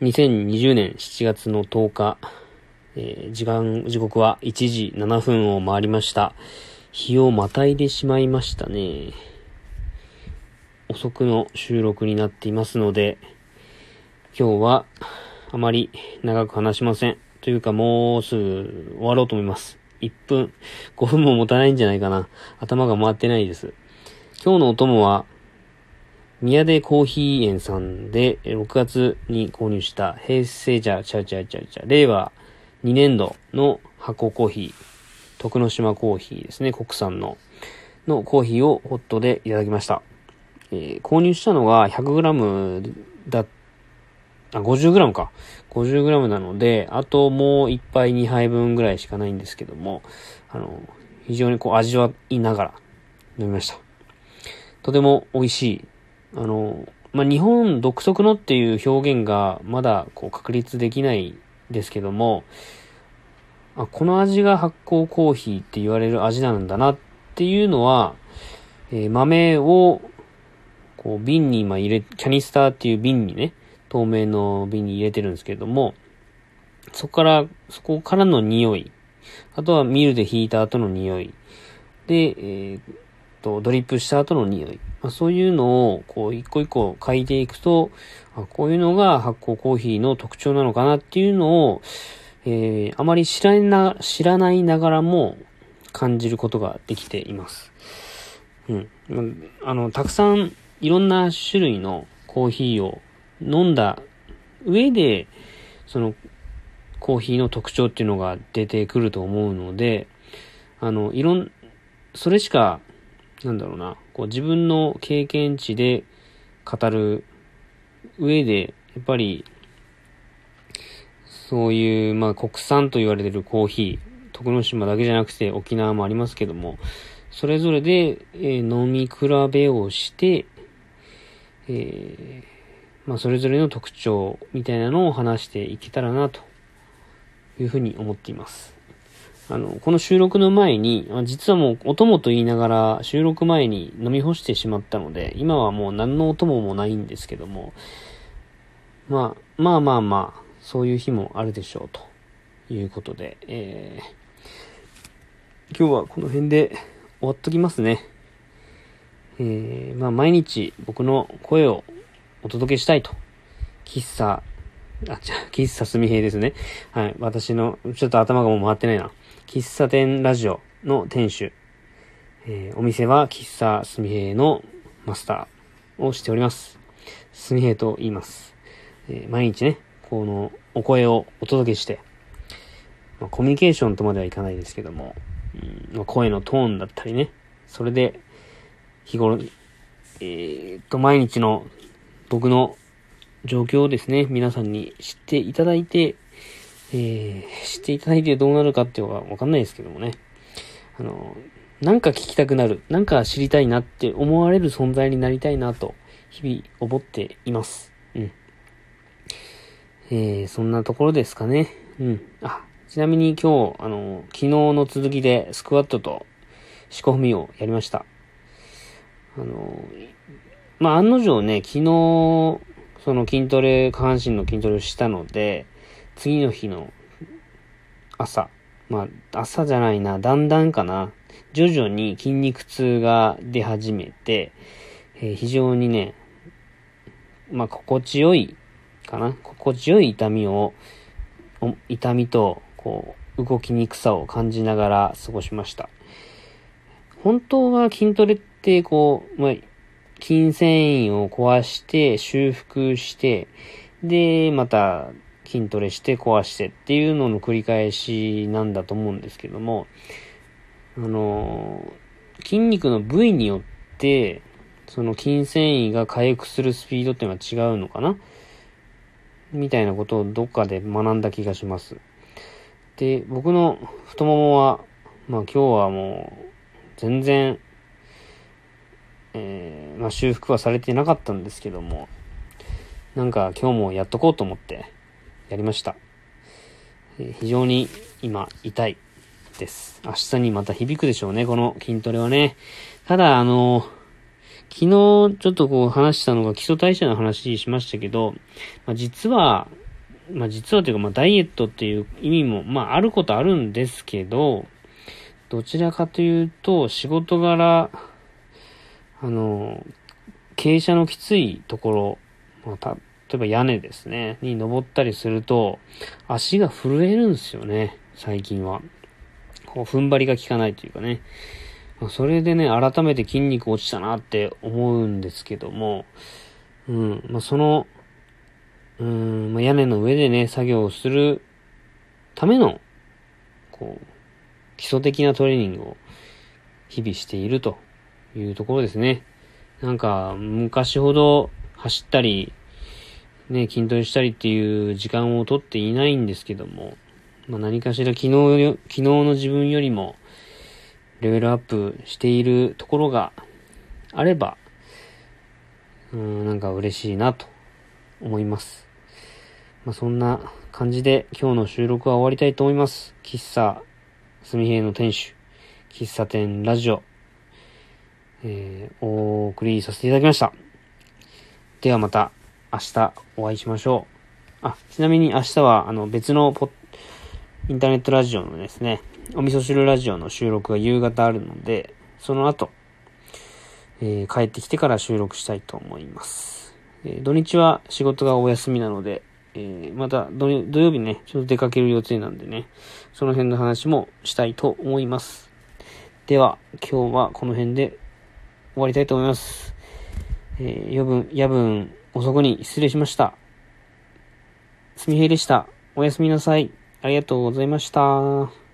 2020年7月の10日、えー、時間、時刻は1時7分を回りました。日をまたいでしまいましたね。遅くの収録になっていますので、今日はあまり長く話しません。というかもうすぐ終わろうと思います。1分、5分も持たないんじゃないかな。頭が回ってないです。今日のお供は、宮出コーヒー園さんで6月に購入した平成じゃ、ちゃうちゃちゃちゃ、令和2年度の箱コーヒー、徳之島コーヒーですね、国産の、のコーヒーをホットでいただきました。えー、購入したのが 100g だ、あ、50g か。50g なので、あともう1杯2杯分ぐらいしかないんですけども、あの、非常にこう味わいながら飲みました。とても美味しいあの、まあ、日本独特のっていう表現がまだこう確立できないですけども、あ、この味が発酵コーヒーって言われる味なんだなっていうのは、えー、豆をこう瓶に今入れ、キャニスターっていう瓶にね、透明の瓶に入れてるんですけども、そこから、そこからの匂い、あとはミルで引いた後の匂い、で、えー、と、ドリップした後の匂い。まあ、そういうのを、こう、一個一個嗅いでいくと、あこういうのが発酵コーヒーの特徴なのかなっていうのを、えー、あまり知らな、知らないながらも感じることができています。うん。あの、たくさんいろんな種類のコーヒーを飲んだ上で、その、コーヒーの特徴っていうのが出てくると思うので、あの、いろん、それしかなんだろうな、こう自分の経験値で語る上で、やっぱり、そういう、まあ国産と言われてるコーヒー、徳之島だけじゃなくて沖縄もありますけども、それぞれで、えー、飲み比べをして、えー、まあそれぞれの特徴みたいなのを話していけたらなというふうに思っています。あの、この収録の前に、実はもうお供と言いながら収録前に飲み干してしまったので、今はもう何のお供もないんですけども、まあ、まあまあまあ、そういう日もあるでしょうということで、えー、今日はこの辺で終わっときますね。えー、まあ毎日僕の声をお届けしたいと。喫茶、あ、じゃあ喫茶すみへいですね。はい。私の、ちょっと頭がもう回ってないな。喫茶店ラジオの店主、えー、お店は喫茶すみへいのマスターをしております。すみへいと言います。えー、毎日ね、このお声をお届けして、まあ、コミュニケーションとまではいかないですけども、うんまあ、声のトーンだったりね、それで日頃、えー、っと、毎日の僕の状況をですね、皆さんに知っていただいて、えー、知っていただいてどうなるかっていうのはわかんないですけどもね。あの、なんか聞きたくなる、なんか知りたいなって思われる存在になりたいなと、日々思っています。うん。えー、そんなところですかね。うん。あ、ちなみに今日、あの、昨日の続きでスクワットと四股踏みをやりました。あの、まあ、案の定ね、昨日、その筋トレ、下半身の筋トレをしたので、次の日の朝、まあ、朝じゃないな、だんだんかな、徐々に筋肉痛が出始めて、えー、非常にね、まあ、心地よいかな、心地よい痛みを、痛みと、こう、動きにくさを感じながら過ごしました。本当は筋トレって、こう、まあ、筋繊維を壊して、修復して、で、また筋トレして壊してっていうのの繰り返しなんだと思うんですけども、あの、筋肉の部位によって、その筋繊維が回復するスピードっていうのは違うのかな？みたいなことをどっかで学んだ気がします。で、僕の太ももは、まあ今日はもう全然、えー、まあ修復はされてなかったんですけども、なんか今日もやっとこうと思って、やりました。え非常に今痛いです。明日にまた響くでしょうね、この筋トレはね。ただ、あの、昨日ちょっとこう話したのが基礎代謝の話しましたけど、まあ、実は、まあ実はというか、まあダイエットっていう意味も、まああることあるんですけど、どちらかというと、仕事柄、あの、傾斜のきついところ、まあ、例えば屋根ですね、に登ったりすると、足が震えるんですよね、最近は。こう、踏ん張りが効かないというかね。それでね、改めて筋肉落ちたなって思うんですけども、うん、まあ、その、うん、まあ、屋根の上でね、作業をするための、こう、基礎的なトレーニングを日々しているというところですね。なんか、昔ほど走ったり、ね、筋トレしたりっていう時間をとっていないんですけども、まあ、何かしら昨日よ、昨日の自分よりも、レベルアップしているところがあれば、うん、なんか嬉しいなと思います。まあ、そんな感じで今日の収録は終わりたいと思います。喫茶、すみへいの店主、喫茶店ラジオ、えー、お送りさせていただきました。ではまた明日お会いしましょう。あ、ちなみに明日はあの別のポインターネットラジオのですね、お味噌汁ラジオの収録が夕方あるので、その後、えー、帰ってきてから収録したいと思います。えー、土日は仕事がお休みなので、えー、また土曜日ね、ちょっと出かける予定なんでね、その辺の話もしたいと思います。では、今日はこの辺で終わりたいと思います。えー、夜分、夜分遅くに失礼しました。すみへいでした。おやすみなさい。ありがとうございました。